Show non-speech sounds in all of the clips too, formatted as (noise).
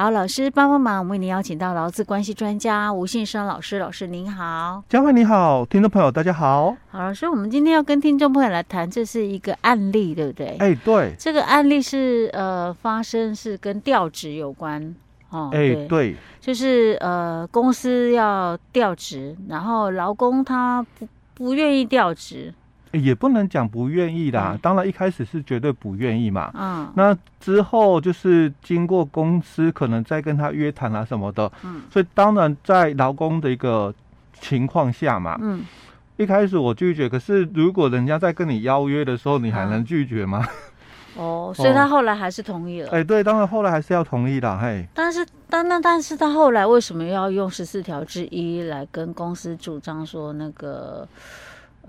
好，老师帮帮忙，我们为您邀请到劳资关系专家吴信生老师，老师您好，嘉惠你好，听众朋友大家好。好，老师，我们今天要跟听众朋友来谈，这是一个案例，对不对？哎，对，这个案例是呃，发生是跟调职有关哦。哎，对，就是呃，公司要调职，然后劳工他不不愿意调职。也不能讲不愿意啦，嗯、当然一开始是绝对不愿意嘛。嗯，那之后就是经过公司可能再跟他约谈啊什么的。嗯，所以当然在劳工的一个情况下嘛。嗯，一开始我拒绝，可是如果人家在跟你邀约的时候，你还能拒绝吗？嗯、(laughs) 哦，所以他后来还是同意了。哎、欸，对，当然后来还是要同意的。嘿，但是但那但是他后来为什么要用十四条之一来跟公司主张说那个？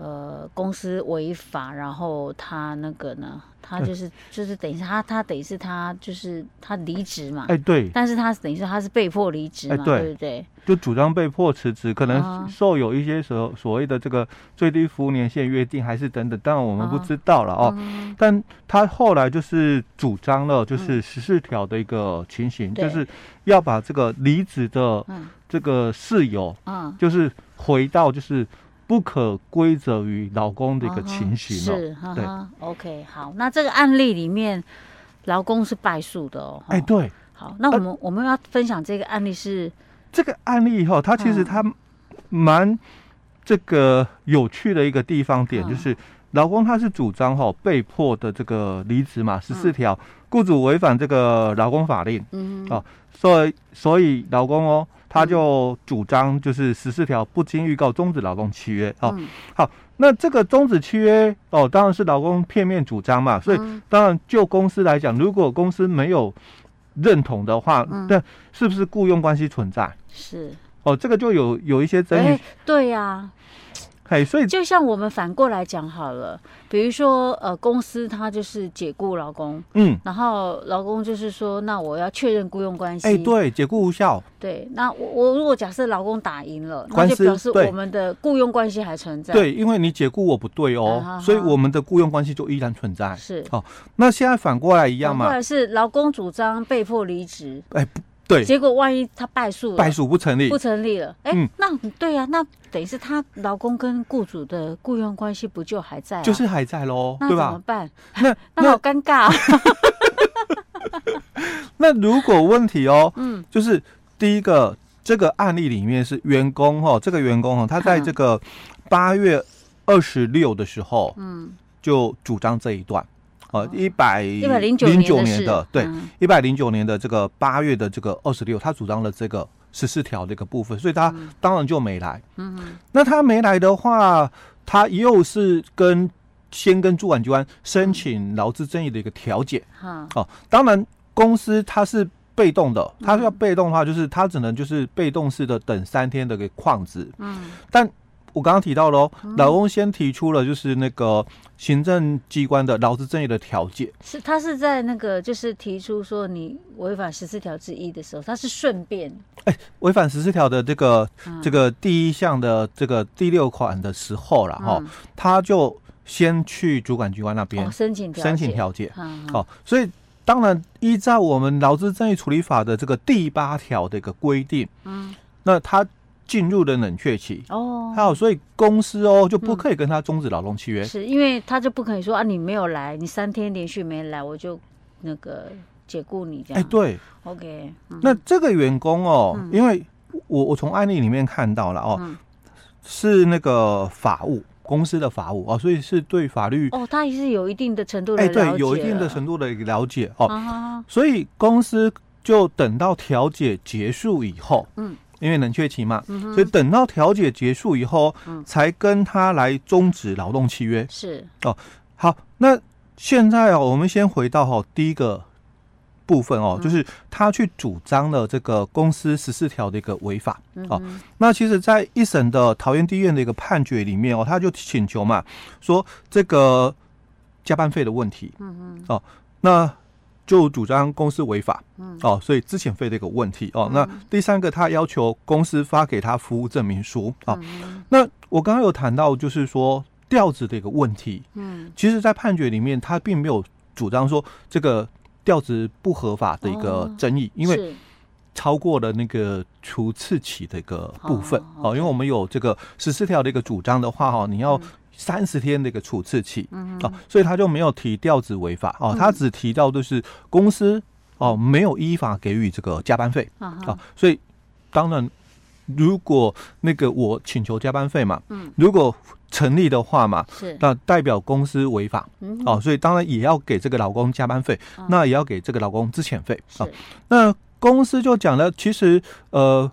呃，公司违法，然后他那个呢，他就是、欸、就是等于是他他等于是他就是他离职嘛，哎、欸、对，但是他等于是他是被迫离职嘛，欸、对，对不对？就主张被迫辞职，可能受有一些所所谓的这个最低服务年限约定，还是等等，当然我们不知道了哦。哦嗯、但他后来就是主张了，就是十四条的一个情形，嗯、就是要把这个离职的这个事由，嗯，就是回到就是。不可归责于老公的一个情形哦，是，对，OK，好，那这个案例里面，老公是败诉的哦。哎，对，好，那我们我们要分享这个案例是这个案例哈，它其实它蛮这个有趣的一个地方点，就是老公他是主张哈被迫的这个离职嘛，十四条，雇主违反这个劳工法令，嗯，哦，所以所以劳工哦。他就主张就是十四条不经预告终止劳动契约哦，嗯、好，那这个终止契约哦，当然是劳工片面主张嘛，所以当然就公司来讲，如果公司没有认同的话，那、嗯、是不是雇佣关系存在？是哦，这个就有有一些争议。欸、对呀、啊。哎，所以就像我们反过来讲好了，比如说，呃，公司他就是解雇劳工，嗯，然后劳工就是说，那我要确认雇佣关系，哎，对，解雇无效，对，那我我如果假设劳工打赢了，那就表示我们的雇佣关系还存在，对，因为你解雇我不对哦，啊、所以我们的雇佣关系就依然存在，是，哦，那现在反过来一样嘛，反过来是劳工主张被迫离职，哎，不。对，结果万一他败诉了，败诉不成立，不成立了。哎、欸，嗯、那对呀、啊，那等于是他老公跟雇主的雇佣关系不就还在、啊？就是还在喽，那对吧？怎么办？那 (laughs) 那好尴尬、啊。(laughs) 那如果问题哦，嗯，就是第一个这个案例里面是员工哈，这个员工哈，他在这个八月二十六的时候，嗯，就主张这一段。呃，一百一百零九年的，对，嗯、一百零九年的这个八月的这个二十六，他主张了这个十四条的一个部分，所以他当然就没来。嗯，那他没来的话，他又是跟先跟主管机关申请劳资争议的一个调解。嗯、哦，当然公司他是被动的，他要被动的话，就是他只能就是被动式的等三天的一个旷职。嗯，但。我刚刚提到喽，劳工先提出了就是那个行政机关的劳资争议的调解，是他是在那个就是提出说你违反十四条之一的时候，他是顺便。哎违反十四条的这个这个第一项的这个第六款的时候了哈，他就先去主管机关那边申请申请调解，嗯，哦，所以当然依照我们劳资争议处理法的这个第八条的一个规定，嗯，那他。进入了冷却期。哦，还有，所以公司哦就不可以跟他终止劳动契约，是因为他就不可以说啊，你没有来，你三天连续没来，我就那个解雇你这样。哎，对，OK。那这个员工哦，因为我我从案例里面看到了哦，是那个法务公司的法务哦，所以是对法律哦，他也是有一定的程度的哎，对，有一定的程度的了解哦，所以公司就等到调解结束以后，嗯。因为冷却期嘛，嗯、所以等到调解结束以后，嗯、才跟他来终止劳动契约。是哦，好，那现在哦，我们先回到哦第一个部分哦，嗯、就是他去主张了这个公司十四条的一个违法、嗯、哦。那其实，在一审的桃园地院的一个判决里面哦，他就请求嘛，说这个加班费的问题。嗯嗯。哦，那。就主张公司违法，嗯，哦，所以资遣费的一个问题。哦。那第三个，他要求公司发给他服务证明书。啊。那我刚刚有谈到，就是说调职的一个问题，嗯，其实，在判决里面，他并没有主张说这个调职不合法的一个争议，因为超过了那个除次起的一个部分。哦，因为我们有这个十四条的一个主张的话哈，你要三十天的一个处置期哦，所以他就没有提调职违法。哦，他只提到就是公司哦没有依法给予这个加班费。啊，所以当然如果那个我请求加班费嘛，嗯。如果成立的话嘛，是。那代表公司违法。哦，所以当然也要给这个老公加班费，那也要给这个老公资遣费。啊，那。公司就讲了，其实呃，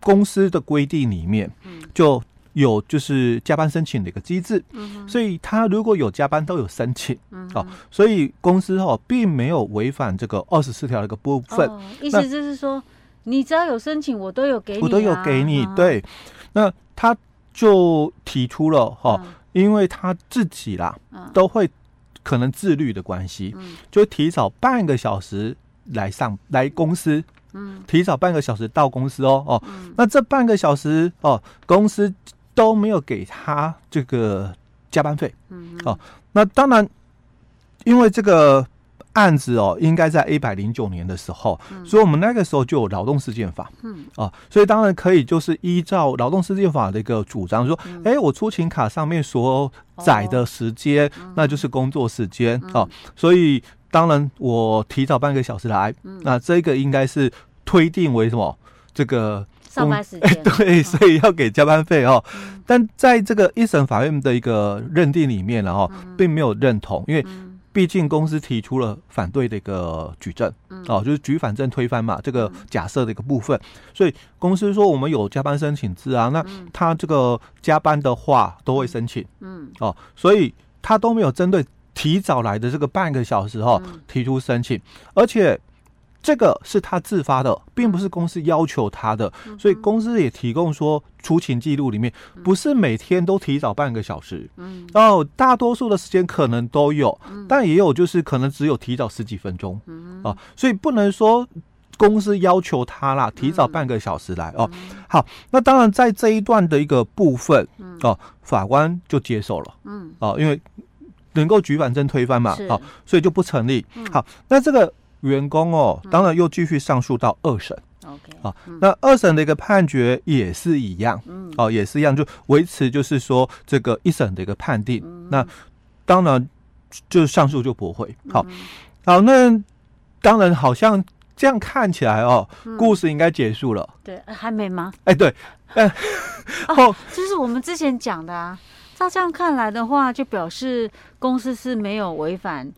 公司的规定里面就有就是加班申请的一个机制，嗯，所以他如果有加班都有申请，嗯，哦，所以公司哦并没有违反这个二十四条的一个部分，哦，意思就是说你只要有申请，我都有给你，啊，我都有给你，对，那他就提出了哈，哦，因为他自己啦都会可能自律的关系，就提早半个小时。来上来公司，嗯，提早半个小时到公司哦哦，嗯、那这半个小时哦，公司都没有给他这个加班费，嗯哦，那当然，因为这个案子哦，应该在一百零九年的时候，嗯、所以我们那个时候就有劳动事件法，嗯。哦，所以当然可以就是依照劳动事件法的一个主张说，哎、嗯，我出勤卡上面所载的时间，哦、那就是工作时间、嗯、哦，所以。当然，我提早半个小时来，嗯、那这个应该是推定为什么？这个上班时间、欸、对，所以要给加班费哦。嗯、但在这个一审法院的一个认定里面，然后并没有认同，因为毕竟公司提出了反对的一个举证，嗯、哦，就是举反证推翻嘛，这个假设的一个部分。所以公司说我们有加班申请制啊，那他这个加班的话都会申请，嗯，哦，所以他都没有针对。提早来的这个半个小时哈，提出申请，而且这个是他自发的，并不是公司要求他的，所以公司也提供说出勤记录里面不是每天都提早半个小时，嗯，哦，大多数的时间可能都有，但也有就是可能只有提早十几分钟，啊，所以不能说公司要求他啦，提早半个小时来哦。好，那当然在这一段的一个部分，哦，法官就接受了，嗯，哦，因为。能够举反证推翻嘛？好、哦，所以就不成立。嗯、好，那这个员工哦，当然又继续上诉到二审。OK，好，那二审的一个判决也是一样。嗯，哦，也是一样，就维持就是说这个一审的一个判定。嗯、那当然就上诉就不会。好，嗯、好，那当然好像这样看起来哦，嗯、故事应该结束了。对，还没吗？哎，对，(laughs) 哎，哦，就是我们之前讲的啊。照这样看来的话，就表示公司是没有违反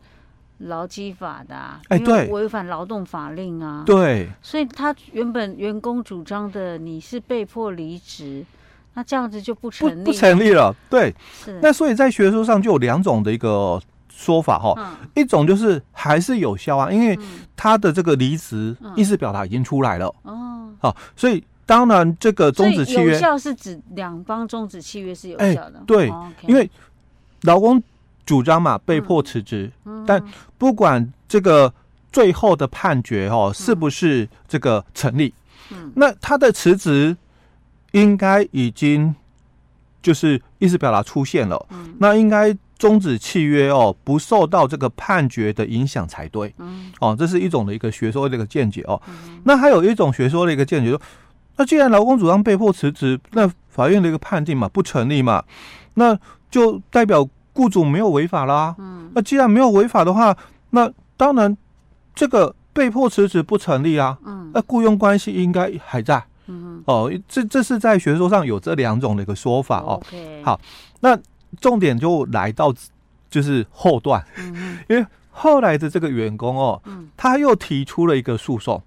劳基法的，啊，哎，对，违反劳动法令啊，对，所以他原本员工主张的你是被迫离职，那这样子就不成立，不成立了，对，是。那所以在学术上就有两种的一个说法哈，嗯、一种就是还是有效啊，因为他的这个离职意思表达已经出来了，哦、嗯，好，所以。当然，这个终止契约有效是指两方终止契约是有效的。欸、对，哦 okay、因为劳工主张嘛，被迫辞职。嗯、但不管这个最后的判决哦，是不是这个成立，嗯、那他的辞职应该已经就是意思表达出现了。嗯、那应该终止契约哦，不受到这个判决的影响才对。嗯、哦，这是一种的一个学说的一个见解哦。嗯、那还有一种学说的一个见解说。那既然劳工主张被迫辞职，那法院的一个判定嘛不成立嘛，那就代表雇主没有违法啦。嗯，那既然没有违法的话，那当然这个被迫辞职不成立啊。嗯，那雇佣关系应该还在。嗯，哦，这这是在学说上有这两种的一个说法哦。好，那重点就来到就是后段，嗯，因为后来的这个员工哦，嗯，他又提出了一个诉讼。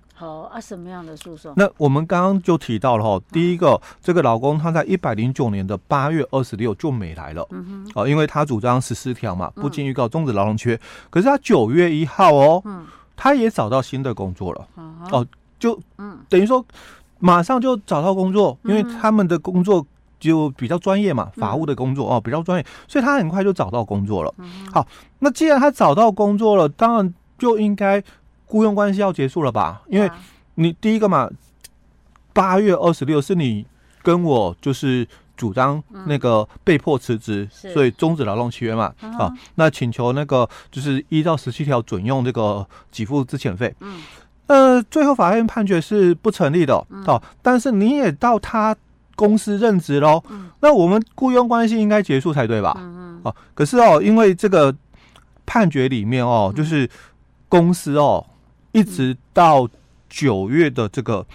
什么样的诉讼？那我们刚刚就提到了哈，第一个，嗯、这个老公他在一百零九年的八月二十六就没来了，嗯哼，哦，因为他主张十四条嘛，不经预告终止劳动契约，嗯、可是他九月一号哦，嗯，他也找到新的工作了，嗯、哦，就嗯，等于说马上就找到工作，因为他们的工作就比较专业嘛，法务的工作哦比较专业，所以他很快就找到工作了。嗯、好，那既然他找到工作了，当然就应该。雇佣关系要结束了吧？因为你第一个嘛，八月二十六是你跟我就是主张那个被迫辞职，嗯、所以终止劳动契约嘛。是啊，那请求那个就是依照十七条准用这个给付资遣费。嗯，呃，最后法院判决是不成立的。哦，但是你也到他公司任职喽，嗯，那我们雇佣关系应该结束才对吧？嗯嗯，哦，可是哦，因为这个判决里面哦，就是公司哦，一直到九月的这个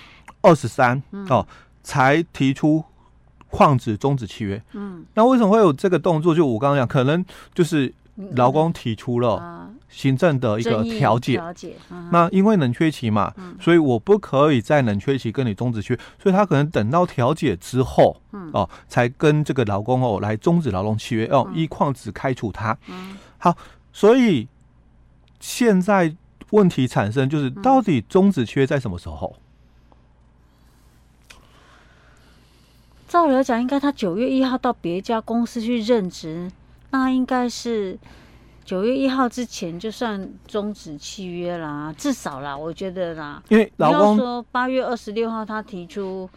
二十三哦，才提出旷职终止契约。嗯，那为什么会有这个动作？就我刚刚讲，可能就是。劳工提出了行政的一个调解，调解。那因为冷却期嘛，所以我不可以在冷却期跟你终止契约，所以他可能等到调解之后，哦，才跟这个劳工哦来终止劳动契约，哦，依旷职开除他。好，所以现在问题产生就是，到底终止契约在什么时候？照理来讲，应该他九月一号到别家公司去任职。那应该是九月一号之前就算终止契约啦，至少啦，我觉得啦。因为老公说八月二十六号他提出，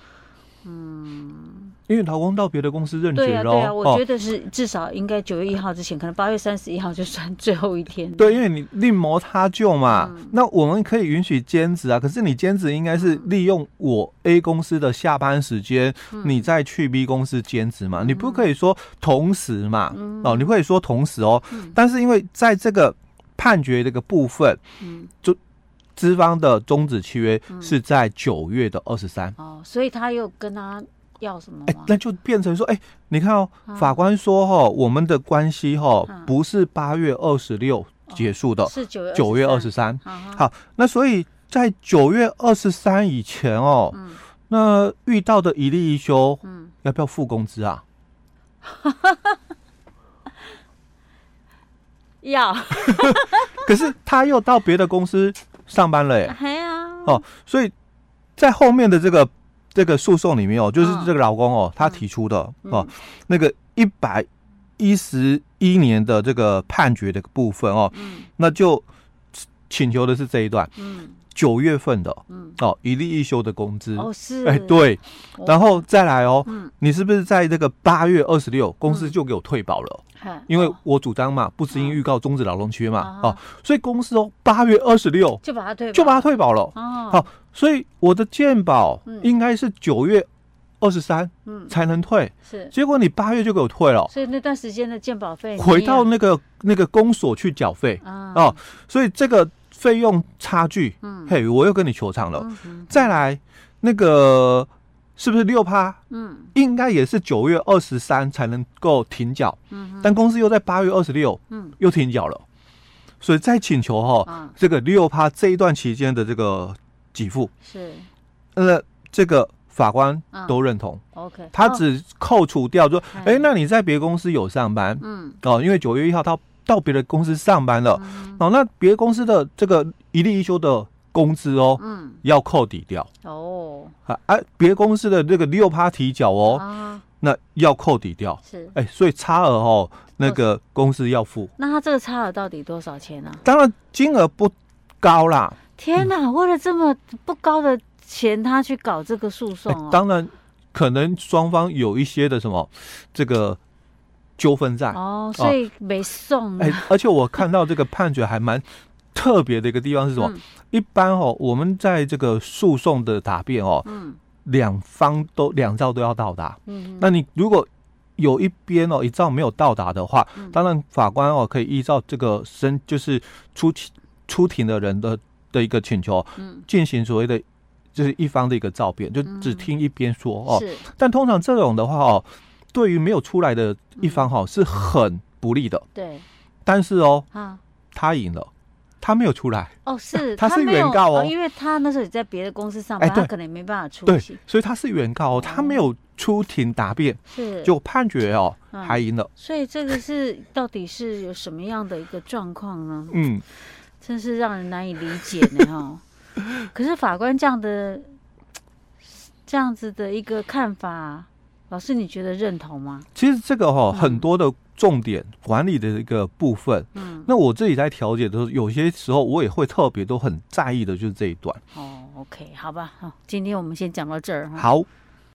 嗯。因为劳工到别的公司任职了，对啊，对啊，我觉得是至少应该九月一号之前，可能八月三十一号就算最后一天。对，因为你另谋他就嘛，那我们可以允许兼职啊，可是你兼职应该是利用我 A 公司的下班时间，你再去 B 公司兼职嘛，你不可以说同时嘛，哦，你不可以说同时哦，但是因为在这个判决这个部分，嗯，就资方的终止契约是在九月的二十三，哦，所以他又跟他。要什么？哎，那就变成说，哎，你看哦，法官说哈，我们的关系哈，不是八月二十六结束的，是九月九月二十三。好，那所以在九月二十三以前哦，那遇到的一例一休，嗯，要不要付工资啊？(laughs) 要。(laughs) 可是他又到别的公司上班了，哎，还啊。哦，所以在后面的这个。这个诉讼里面哦，就是这个老公哦，他提出的哦，那个一百一十一年的这个判决的部分哦，那就请求的是这一段，九月份的，嗯。哦，一例一休的工资。哦是，哎对，然后再来哦，你是不是在这个八月二十六公司就给我退保了？因为我主张嘛，不实应预告终止劳动契约嘛，哦，所以公司哦八月二十六就把它退，就把它退保了，哦。好。所以我的健保应该是九月二十三嗯。才能退，是。结果你八月就给我退了，所以那段时间的健保费回到那个那个公所去缴费。啊，所以这个费用差距，嘿，我又跟你求偿了。再来那个是不是六趴？嗯，应该也是九月二十三才能够停缴，嗯但公司又在八月二十六，嗯，又停缴了，所以再请求哈，这个六趴这一段期间的这个。给付。是，呃，这个法官都认同。OK，他只扣除掉说，哎，那你在别公司有上班，嗯，哦，因为九月一号他到别的公司上班了，哦，那别的公司的这个一例一休的工资哦，嗯，要扣抵掉。哦，啊，哎，别公司的这个六趴提缴哦，那要扣抵掉。是，哎，所以差额哦，那个公司要付。那他这个差额到底多少钱呢？当然金额不高啦。天哪！为了这么不高的钱，他去搞这个诉讼哦。当然，可能双方有一些的什么这个纠纷在哦，所以没送。哎，(laughs) 而且我看到这个判决还蛮特别的一个地方是什么？一般哦，我们在这个诉讼的答辩哦，嗯，两方都两造都要到达。嗯，那你如果有一边哦一造没有到达的话，当然法官哦可以依照这个申就是出出庭的人的。的一个请求，嗯，进行所谓的就是一方的一个照辩，就只听一边说哦。是，但通常这种的话哦，对于没有出来的一方哈是很不利的。对，但是哦，他赢了，他没有出来哦，是，(laughs) 他是原告哦，因为他那时候也在别的公司上班，他可能没办法出庭，所以他是原告哦，他没有出庭答辩，是，就判决哦还赢了。所以这个是到底是有什么样的一个状况呢？嗯。真是让人难以理解呢，哈！(laughs) 可是法官这样的这样子的一个看法，老师你觉得认同吗？其实这个哈、哦，嗯、很多的重点管理的一个部分，嗯，那我自己在调解的时候，有些时候我也会特别都很在意的，就是这一段。哦，OK，好吧，好，今天我们先讲到这儿。好。